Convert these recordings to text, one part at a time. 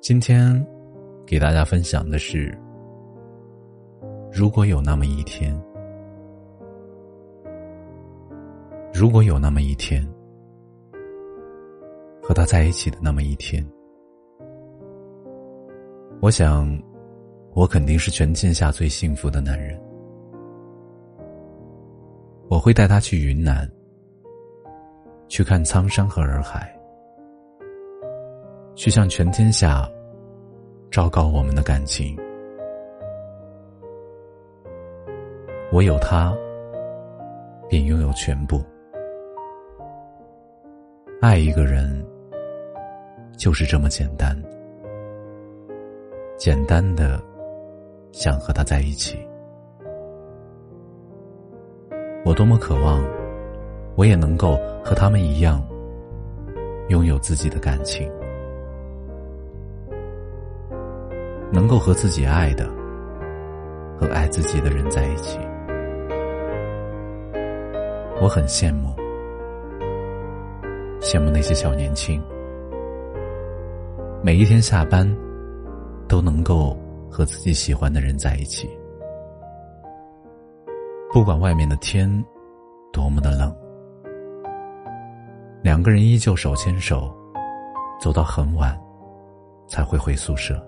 今天给大家分享的是：如果有那么一天，如果有那么一天，和他在一起的那么一天，我想，我肯定是全天下最幸福的男人。我会带他去云南，去看苍山和洱海。去向全天下昭告我们的感情。我有他，便拥有全部。爱一个人，就是这么简单，简单的想和他在一起。我多么渴望，我也能够和他们一样，拥有自己的感情。能够和自己爱的、和爱自己的人在一起，我很羡慕，羡慕那些小年轻，每一天下班都能够和自己喜欢的人在一起，不管外面的天多么的冷，两个人依旧手牵手，走到很晚才会回宿舍。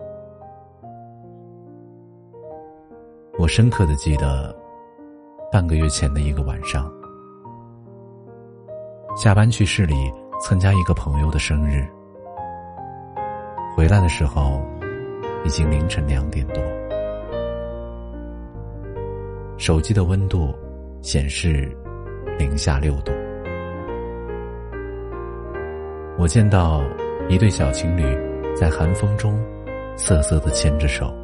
我深刻的记得，半个月前的一个晚上，下班去市里参加一个朋友的生日，回来的时候已经凌晨两点多，手机的温度显示零下六度。我见到一对小情侣在寒风中瑟瑟的牵着手。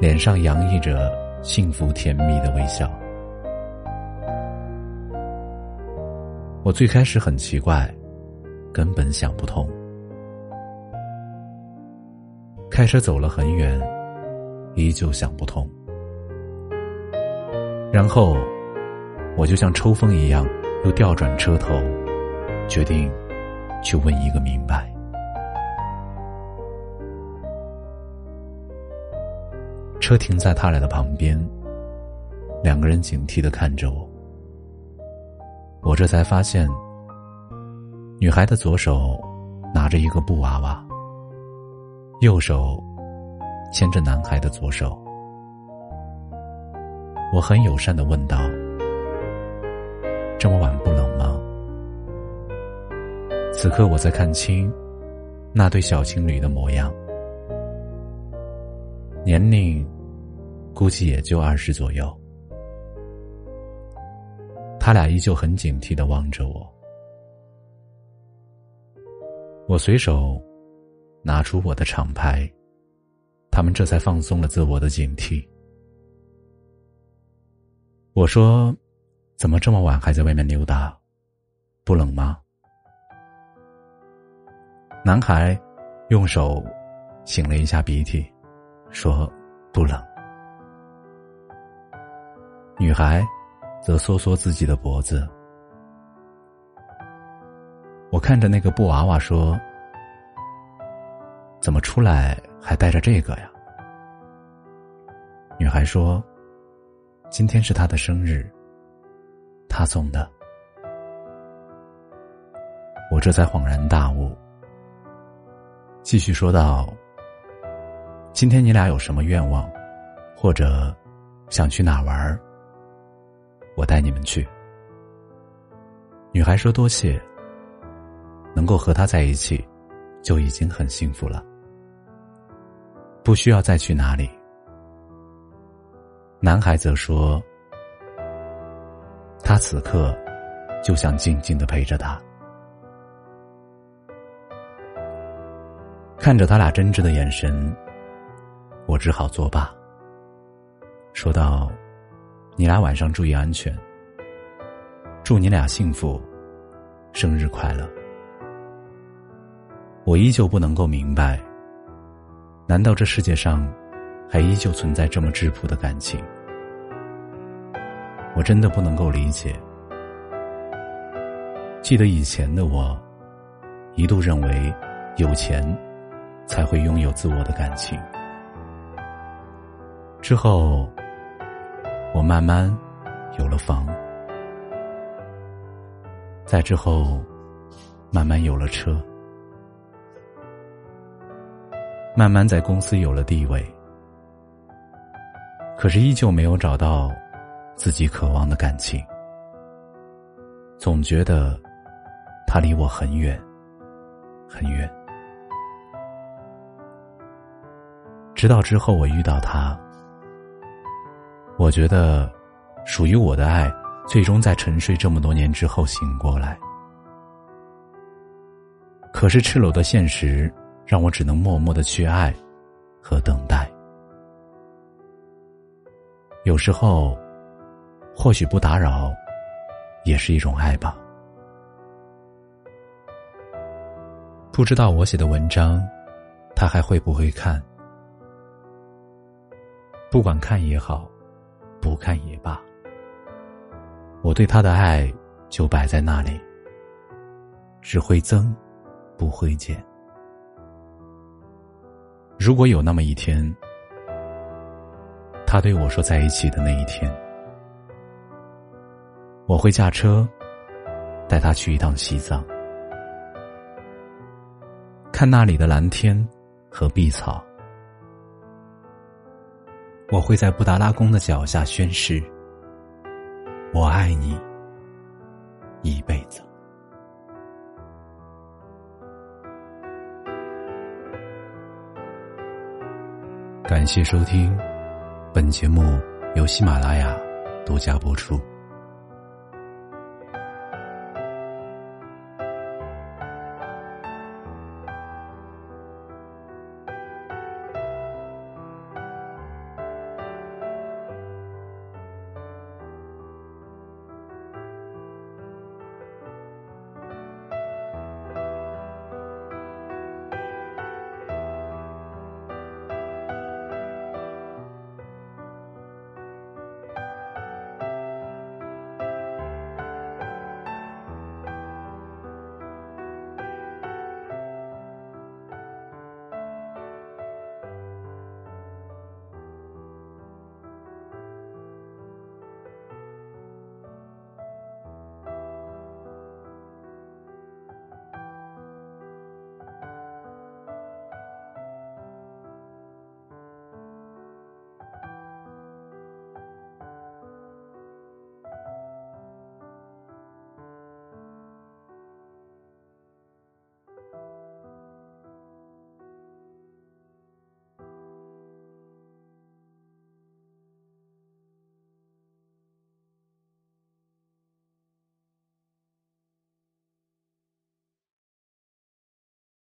脸上洋溢着幸福甜蜜的微笑。我最开始很奇怪，根本想不通。开车走了很远，依旧想不通。然后，我就像抽风一样，又调转车头，决定去问一个明白。车停在他俩的旁边，两个人警惕的看着我。我这才发现，女孩的左手拿着一个布娃娃，右手牵着男孩的左手。我很友善的问道：“这么晚不冷吗？”此刻我才看清那对小情侣的模样，年龄。估计也就二十左右，他俩依旧很警惕的望着我。我随手拿出我的厂牌，他们这才放松了自我的警惕。我说：“怎么这么晚还在外面溜达？不冷吗？”男孩用手擤了一下鼻涕，说：“不冷。”女孩，则缩缩自己的脖子。我看着那个布娃娃说：“怎么出来还带着这个呀？”女孩说：“今天是她的生日，他送的。”我这才恍然大悟，继续说道：“今天你俩有什么愿望，或者想去哪玩？”我带你们去。女孩说：“多谢，能够和他在一起，就已经很幸福了，不需要再去哪里。”男孩则说：“他此刻就想静静的陪着他，看着他俩真挚的眼神，我只好作罢，说道：“你俩晚上注意安全，祝你俩幸福，生日快乐。”我依旧不能够明白，难道这世界上还依旧存在这么质朴的感情？我真的不能够理解。记得以前的我，一度认为有钱才会拥有自我的感情。之后，我慢慢有了房，再之后，慢慢有了车，慢慢在公司有了地位，可是依旧没有找到。自己渴望的感情，总觉得他离我很远，很远。直到之后我遇到他，我觉得属于我的爱，最终在沉睡这么多年之后醒过来。可是赤裸的现实让我只能默默的去爱和等待。有时候。或许不打扰，也是一种爱吧。不知道我写的文章，他还会不会看？不管看也好，不看也罢，我对他的爱就摆在那里，只会增，不会减。如果有那么一天，他对我说在一起的那一天。我会驾车带他去一趟西藏，看那里的蓝天和碧草。我会在布达拉宫的脚下宣誓：我爱你一辈子。感谢收听，本节目由喜马拉雅独家播出。